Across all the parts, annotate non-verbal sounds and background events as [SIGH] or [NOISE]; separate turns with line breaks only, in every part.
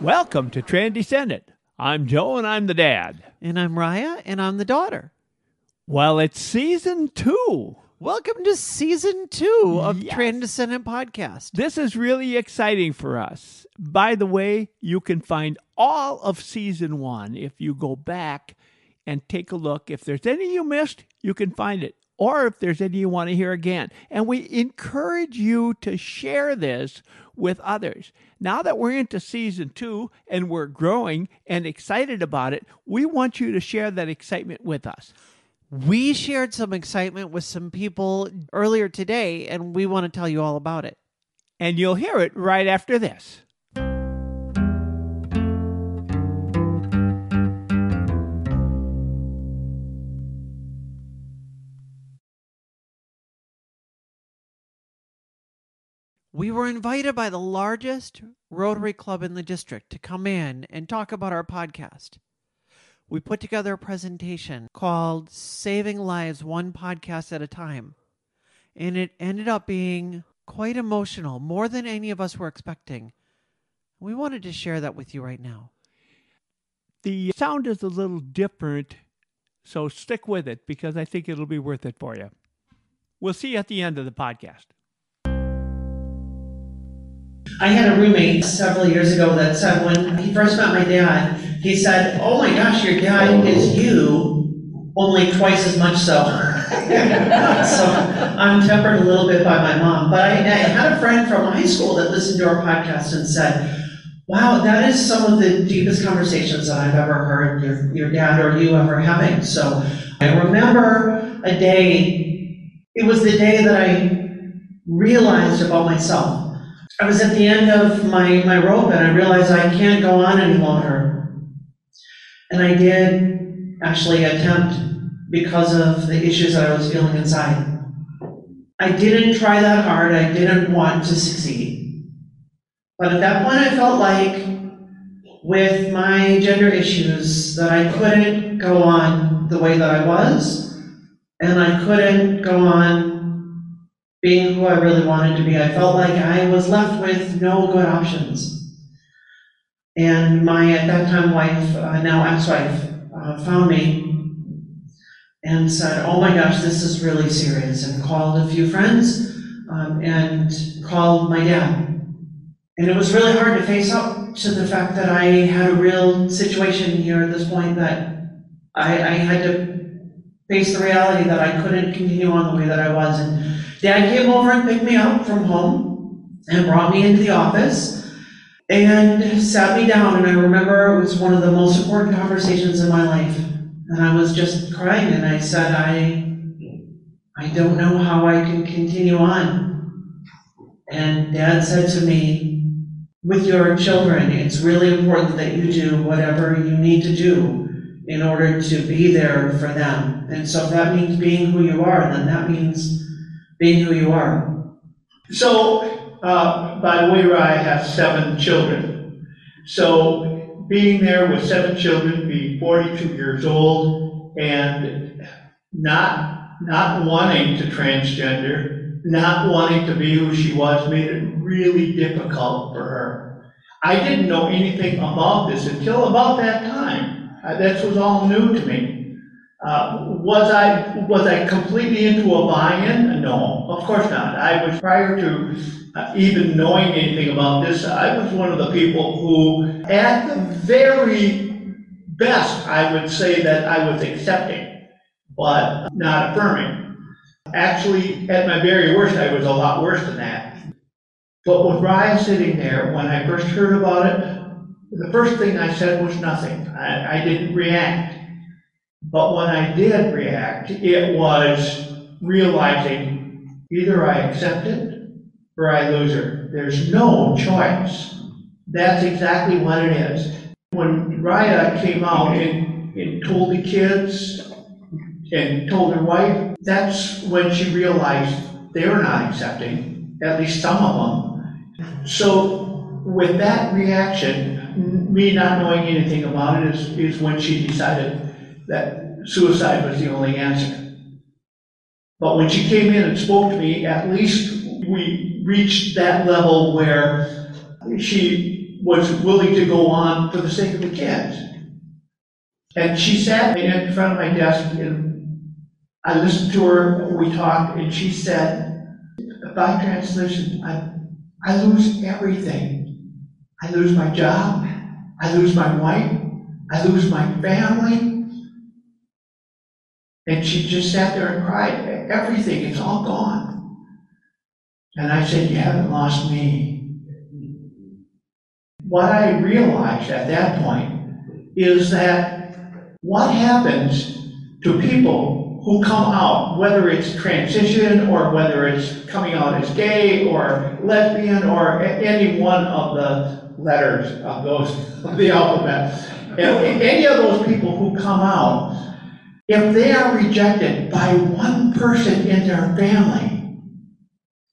Welcome to Transcendent. I'm Joe and I'm the dad.
And I'm Rya, and I'm the daughter.
Well, it's season two.
Welcome to season two of
Yes.
Transcendent Podcast.
This is really exciting for us. By the way, you can find all of season one if you go back and take a look. If there's any you missed, you can find it. Or if there's any you want to hear again. And we encourage you to share this with others. Now that we're into season two and we're growing and excited about it, we want you to share that excitement with us.
We shared some excitement with some people earlier today, and we want to tell you all about it.
And you'll hear it right after this.
We were invited by the largest Rotary Club in the district to come in and talk about our podcast. We put together a presentation called Saving Lives One Podcast at a Time. And it ended up being quite emotional, more than any of us were expecting. We wanted to share that with you right now.
The sound is a little different, so stick with it because I think it'll be worth it for you. We'll see you at the end of the podcast.
I had a roommate several years ago that said when he first met my dad, he said, "Oh my gosh, your dad oh. is you, only twice as much so." [LAUGHS] so I'm tempered a little bit by my mom, but I, I had a friend from high school that listened to our podcast and said, "Wow, that is some of the deepest conversations that I've ever heard your, your dad or you ever having." So I remember a day. It was the day that I realized about myself. I was at the end of my, my rope and I realized I can't go on any longer. And I did actually attempt because of the issues that I was feeling inside. I didn't try that hard, I didn't want to succeed. But at that point, I felt like with my gender issues that I couldn't go on the way that I was, and I couldn't go on being who I really wanted to be. I felt like I was left with no good options. And my, at that time, wife, uh, now ex-wife, uh, found me and said, oh my gosh, this is really serious, and called a few friends um, and called my dad. And it was really hard to face up to the fact that I had a real situation here at this point that I, I had to face the reality that I couldn't continue on the way that I was. And Dad came over and picked me up from home and brought me into the office and sat me down. And I remember it was one of the most important conversations in my life. And I was just crying and I said, I, I don't know how I can continue on. And Dad said to me, with your children, it's really important that you do whatever you need to do in order to be there for them. And so if that means being who you are, then that means being who you are.
So, uh, by the way, I have seven children. So, being there with seven children, being 42 years old, and not not wanting to transgender, not wanting to be who she was, made it really difficult for her. I didn't know anything about this until about that time. Uh, This was all new to me. Uh, Was I, was I completely into a buy-in? No, of course not. I was, prior to uh, even knowing anything about this, I was one of the people who, at the very best, I would say that I was accepting, but not affirming. Actually, at my very worst, I was a lot worse than that. But with Rya sitting there, when I first heard about it, the first thing I said was nothing. I, I didn't react. But when I did react, it was realizing either I accept it or I lose her. There's no choice. That's exactly what it is. When Rya came out and, and told the kids and told her wife, that's when she realized they were not accepting, at least some of them. So with that reaction, me not knowing anything about it is, is when she decided that suicide was the only answer. But when she came in and spoke to me, at least we reached that level where she was willing to go on for the sake of the kids. And she sat in front of my desk and I listened to her, we talked, and she said, by translation, I, I lose everything. I lose my job, I lose my wife, I lose my family. And she just sat there and cried, everything, it's all gone. And I said, you haven't lost me. What I realized at that point is that what happens to people who come out, whether it's transition or whether it's coming out as gay or lesbian or any one of the letters of those of the alphabet, any of those people who come out, if they are rejected by one person in their family,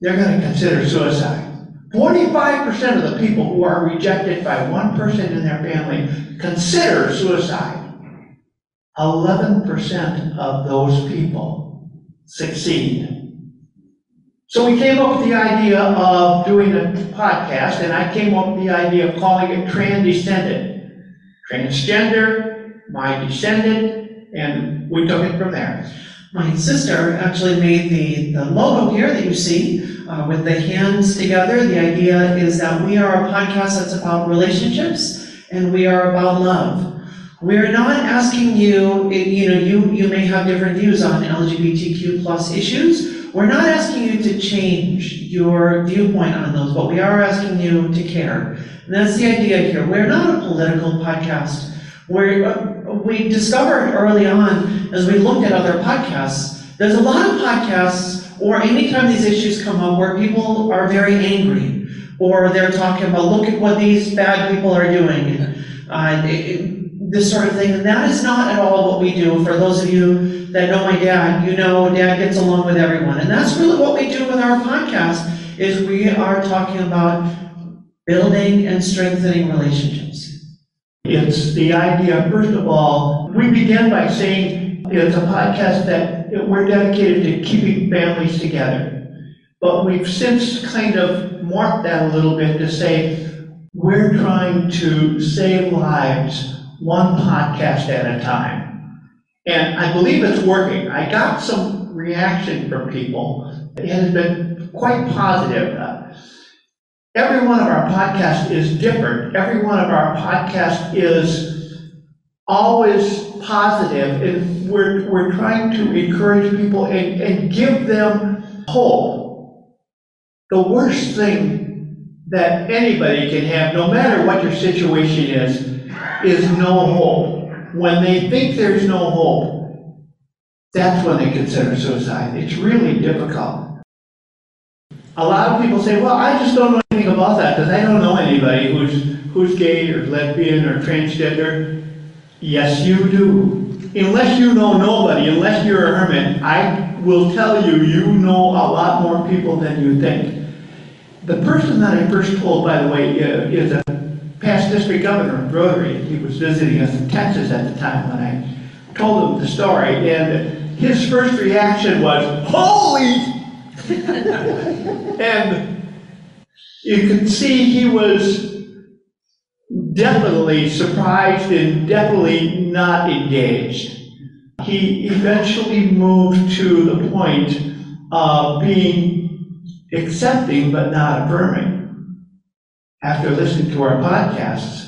they're going to consider suicide. 45% of the people who are rejected by one person in their family consider suicide. 11% of those people succeed. So we came up with the idea of doing a podcast, and I came up with the idea of calling it Transcendent. Transgender, my descendant, and we took it from there.
My sister actually made the, the logo here that you see uh, with the hands together. The idea is that we are a podcast that's about relationships and we are about love. We're not asking you, you know, you, you may have different views on LGBTQ plus issues. We're not asking you to change your viewpoint on those, but we are asking you to care. And that's the idea here. We're not a political podcast. We're, we discovered early on, as we looked at other podcasts, there's a lot of podcasts, or anytime these issues come up, where people are very angry, or they're talking about, look at what these bad people are doing. Uh, it, this sort of thing. And that is not at all what we do. For those of you that know my dad, you know dad gets along with everyone. And that's really what we do with our podcast is we are talking about building and strengthening relationships.
It's the idea, first of all, we begin by saying it's a podcast that we're dedicated to keeping families together. But we've since kind of morphed that a little bit to say we're trying to save lives one podcast at a time. And I believe it's working. I got some reaction from people. It has been quite positive. Every one of our podcasts is different. Every one of our podcasts is always positive, and we're, we're trying to encourage people and, and give them hope. The worst thing that anybody can have, no matter what your situation is, is no hope. When they think there's no hope, that's when they consider suicide. It's really difficult. A lot of people say, well, I just don't know about that because I don't know anybody who's, who's gay or lesbian or transgender. Yes, you do. Unless you know nobody, unless you're a hermit, I will tell you, you know a lot more people than you think. The person that I first told, by the way, uh, is a past district governor of Rotary. He was visiting us in Texas at the time when I told him the story, and his first reaction was, Holy! [LAUGHS] and you can see he was definitely surprised and definitely not engaged. He eventually moved to the point of being accepting but not affirming after listening to our podcasts,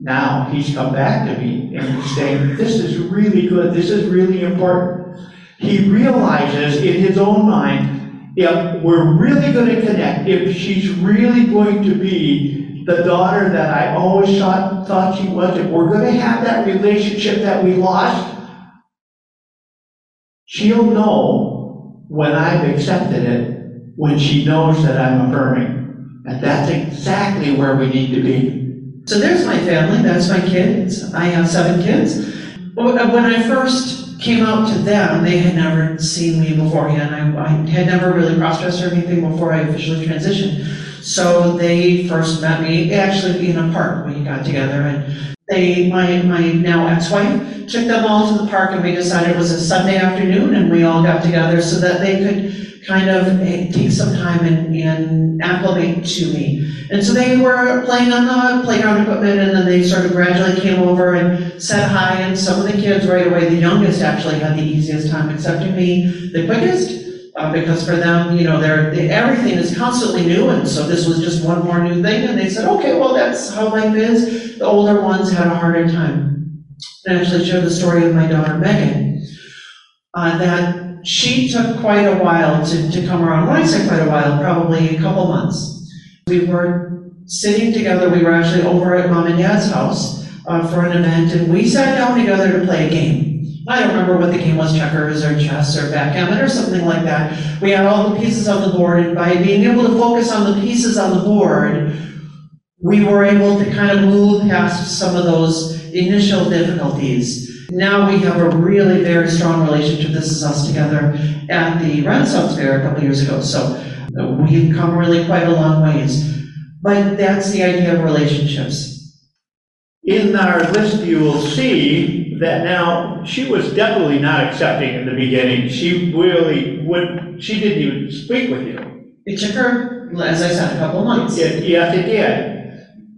now he's come back to me and he's saying, This is really good. This is really important. He realizes in his own mind, if we're really going to connect, if she's really going to be the daughter that I always thought, thought she was, if we're going to have that relationship that we lost, she'll know when I've accepted it, when she knows that I'm affirming. And that's exactly where we need to be.
So there's my family, that's my kids. I have seven kids. When I first came out to them, they had never seen me beforehand. I, I had never really cross-dressed or anything before I officially transitioned. So they first met me, actually in a park, we got together and they, my, my now ex-wife, took them all to the park and we decided it was a Sunday afternoon and we all got together so that they could kind of eh, take some time and, and acclimate to me. And so they were playing on the playground equipment and then they sort of gradually came over and said hi and some of the kids right away, the youngest actually had the easiest time accepting me the quickest. Uh, because for them, you know, they're, they, everything is constantly new, and so this was just one more new thing, and they said, okay, well, that's how life is. The older ones had a harder time. And I actually shared the story of my daughter Megan, uh, that she took quite a while to, to come around. When I say quite a while, probably a couple months. We were sitting together, we were actually over at mom and dad's house uh, for an event, and we sat down together to play a game. I don't remember what the game was, checkers or chess or backgammon or something like that. We had all the pieces on the board, and by being able to focus on the pieces on the board, we were able to kind of move past some of those initial difficulties. Now we have a really very strong relationship. This is us together at the Renaissance Fair a couple years ago, so we've come really quite a long ways. But that's the idea of relationships.
In our list, you will see that now, she was definitely not accepting in the beginning. She really would, she didn't even speak with you.
It took her, as I said, a couple of months.
It- Yes, it did.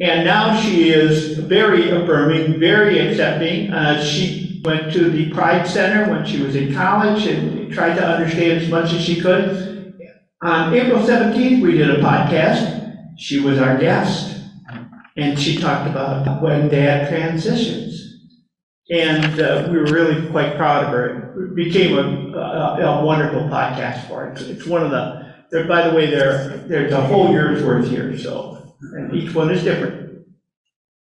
And now she is very affirming, very accepting. Uh, She went to the Pride Center when she was in college and tried to understand as much as she could. On April 17th, we did a podcast. She was our guest. And she talked about when dad transitions. And uh, we were really quite proud of her. It became a, a, a wonderful podcast for her. It's- one of the, by the way, there, there's a whole year's worth here, so, and each one is different.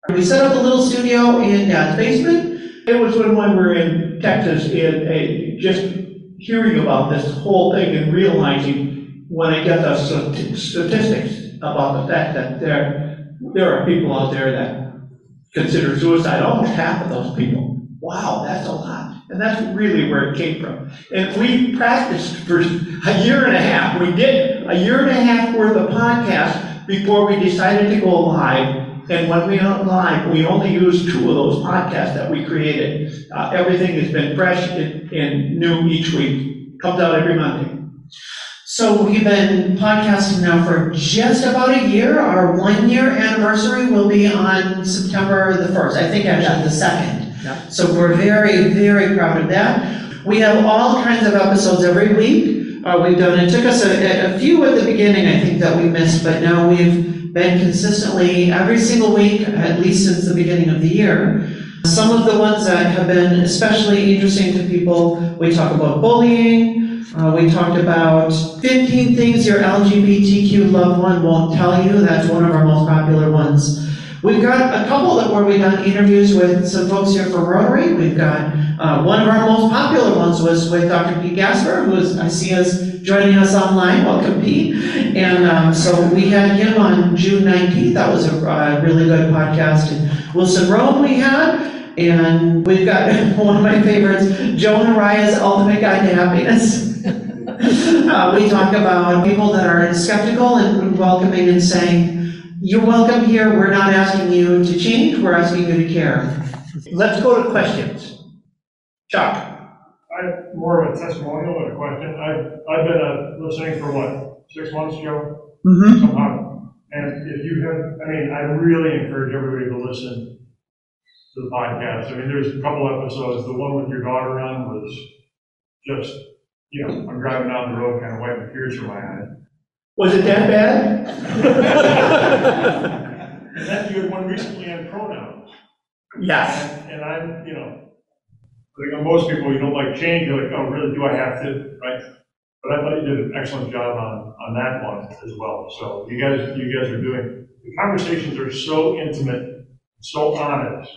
We set up a little studio in Dad's basement.
It was when we were in Texas, in a, just hearing about this whole thing and realizing when I got the statistics about the fact that there, there are people out there that consider suicide, almost half of those people. Wow, that's a lot. And that's really where it came from. And we practiced for a year and a half. We did a year and a half worth of podcasts before we decided to go live. And when we went live, we only used two of those podcasts that we created. Uh, everything has been fresh and, and new each week. Comes out every Monday.
So we've been podcasting now for just about a year. Our one-year anniversary will be on September the 1st, I think actually the 2nd.
Yeah.
So we're very, very proud of that. We have all kinds of episodes every week. Uh, we've done, it took us a, a few at the beginning, I think, that we missed, but now we've been consistently every single week, at least since the beginning of the year. Some of the ones that have been especially interesting to people, we talk about bullying, uh, we talked about 15 things your LGBTQ loved one won't tell you. That's one of our most popular ones. We've got a couple that where we've done interviews with some folks here from Rotary. We've got uh, one of our most popular ones was with Dr. Pete Gasper, who is I see us joining us online. Welcome, Pete. And um, so we had him on June 19th. That was a uh, really good podcast. And Wilson Rome we had. And we've got [LAUGHS] one of my favorites, Joe and Araya's Ultimate Guide to Happiness. Uh, we talk about people that are skeptical and welcoming and saying, you're welcome here, we're not asking you to change, we're asking you to care.
Let's go to questions. Chuck?
I, have more of a testimonial than a question. I've, I've been uh, listening for what, six months, Joe?
Mm-hmm.
Somehow. And if you have, I mean, I really encourage everybody to listen to the podcast. I mean, there's a couple episodes, the one with your daughter on was just, you know, I'm driving down the road, kind of wiping tears from my eyes.
Was it that bad? [LAUGHS]
And then you had one recently on pronouns.
Yes.
And and I'm, you know, I think on most people, you don't like change, you're like, oh, really, do I have to, right? But I thought you did an excellent job on, on that one as well. So you guys, you guys are doing, the conversations are so intimate, so honest,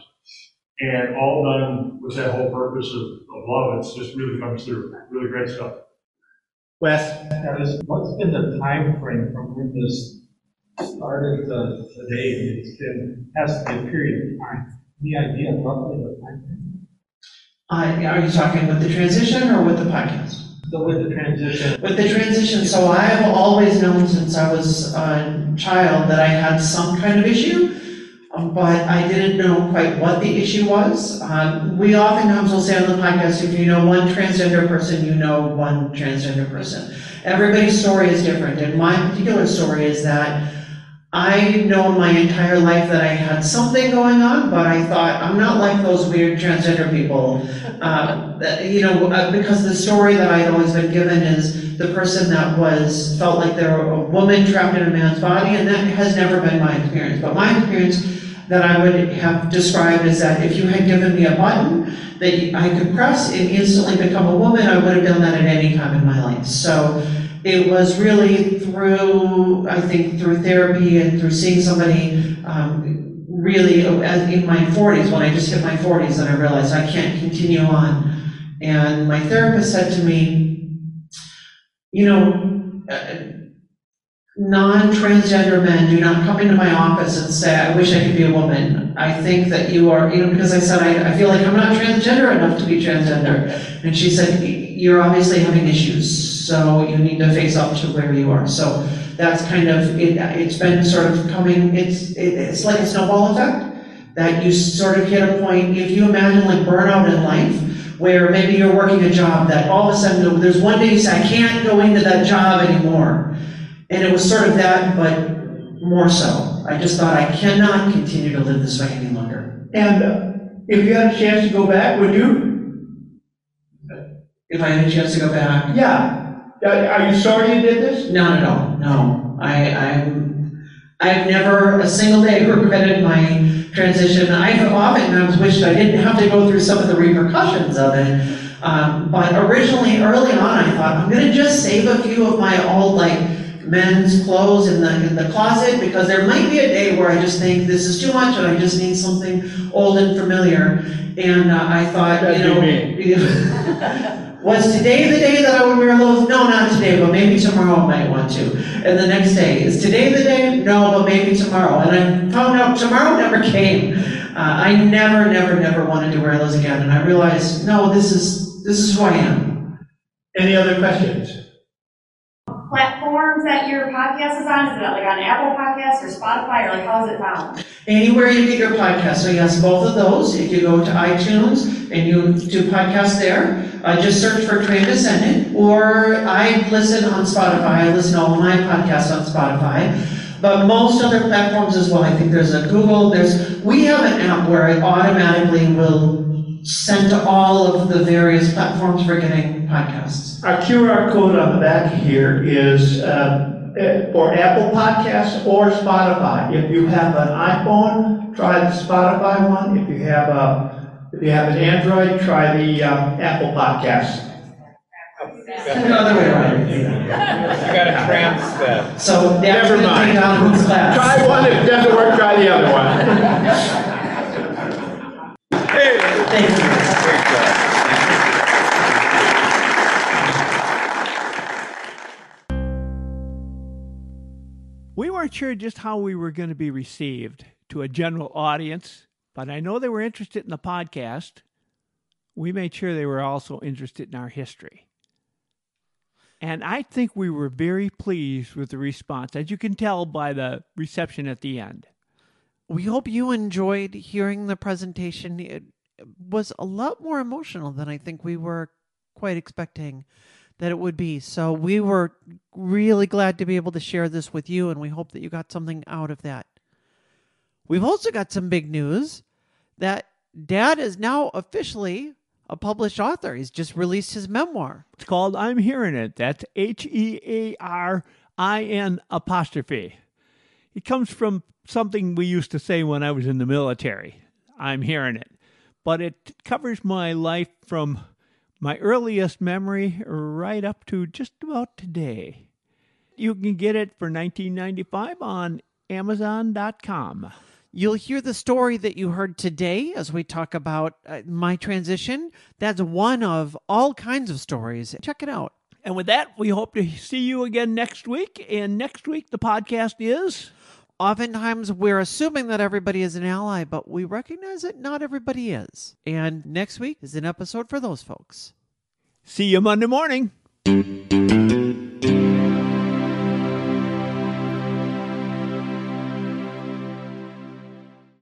and all done with that whole purpose of, of love. It's just really comes through. Really great stuff.
Wes?
Travis, what's been the time frame from when this started to today? It's been, has to be a period of time. Any idea roughly the time frame?
Uh, are you talking with the transition or with the podcast?
So with the transition,
With the transition, so I have always known since I was a child that I had some kind of issue, um, but I didn't know quite what the issue was. Um, we oftentimes will say on the podcast, if you know one transgender person, you know one transgender person. Everybody's story is different, and my particular story is that I've known my entire life that I had something going on, but I thought, I'm not like those weird transgender people. Uh, you know, uh, because the story that I'd always been given is the person that was, felt like they were a woman trapped in a man's body, and that has never been my experience. But my experience that I would have described is that if you had given me a button that I could press and instantly become a woman, I would have done that at any time in my life. So it was really through, I think, through therapy and through seeing somebody um, really in my 40s, when I just hit my 40s, that I realized I can't continue on. And my therapist said to me, you know, uh, non-transgender men do not come into my office and say, I wish I could be a woman. I think that you are, you know, because I said, I, I feel like I'm not transgender enough to be transgender. And she said, you're obviously having issues, so you need to face up to where you are. So that's kind of, it, it's been sort of coming, it's, it, it's like a snowball effect, that you sort of hit a point, if you imagine like burnout in life, where maybe you're working a job that all of a sudden, there's one day you say, I can't go into that job anymore. And it was sort of that, but more so. I just thought, I cannot continue to live this way any longer.
And uh, if you had a chance to go back, would you?
If I had a chance to go back,
Yeah. Uh, Are you sorry you did this?
Not at all, no. I, I'm, I've never a single day regretted my transition. I've oftentimes wished I didn't have to go through some of the repercussions of it. Um, but originally, early on, I thought, I'm gonna just save a few of my old, like, men's clothes in the, in the closet, because there might be a day where I just think this is too much and I just need something old and familiar. And uh, I thought, you know. [LAUGHS] Was today the day that I would wear those? No, not today, but maybe tomorrow I might want to. And the next day, is today the day? No, but maybe tomorrow. And I found out tomorrow never [LAUGHS] came. Uh, I never, never, never wanted to wear those again. And I realized, no, this is, this is who I am.
Any other questions?
Platforms that your podcast is on? Is it like on Apple Podcasts or Spotify, or like how is it found?
Anywhere you get your podcast. So yes, both of those. If you go to iTunes and you do podcasts there, uh, just search for Transcendent. Or I listen on Spotify. I listen to all my podcasts on Spotify. But most other platforms as well. I think there's a Google. There's we have an app where it automatically will send to all of the various platforms for getting podcasts.
Our QR code on the back here is uh, eh, for Apple Podcasts or Spotify. If you have an iPhone, try the Spotify one. If you have a, if you have an Android, try the um, Apple Podcasts.
The other way around.
You gotta trans that.
So
Never mind.
take down who's class.
Try one, if it doesn't work, try the other one. [LAUGHS]
sure just how we were going to be received to a general audience, but I know they were interested in the podcast. We made sure they were also interested in our history. And I think we were very pleased with the response, as you can tell by the reception at the end.
We hope you enjoyed hearing the presentation. It was a lot more emotional than I think we were quite expecting that it would be. So we were really glad to be able to share this with you, and we hope that you got something out of that. We've also got some big news that Dad is now officially a published author. He's just released his memoir.
It's called I'm Hearing It. That's H E A R I N apostrophe. It comes from something we used to say when I was in the military. I'm hearing it. But it covers my life from my earliest memory right up to just about today. You can get it for 1995 on amazon.com.
You'll hear the story that you heard today as we talk about uh, my transition. That's one of all kinds of stories. Check it out.
And with that, we hope to see you again next week. And next week, the podcast is
Oftentimes, we're assuming that everybody is an ally, but we recognize that not everybody is. And next week is an episode for those folks.
See You Monday Morning.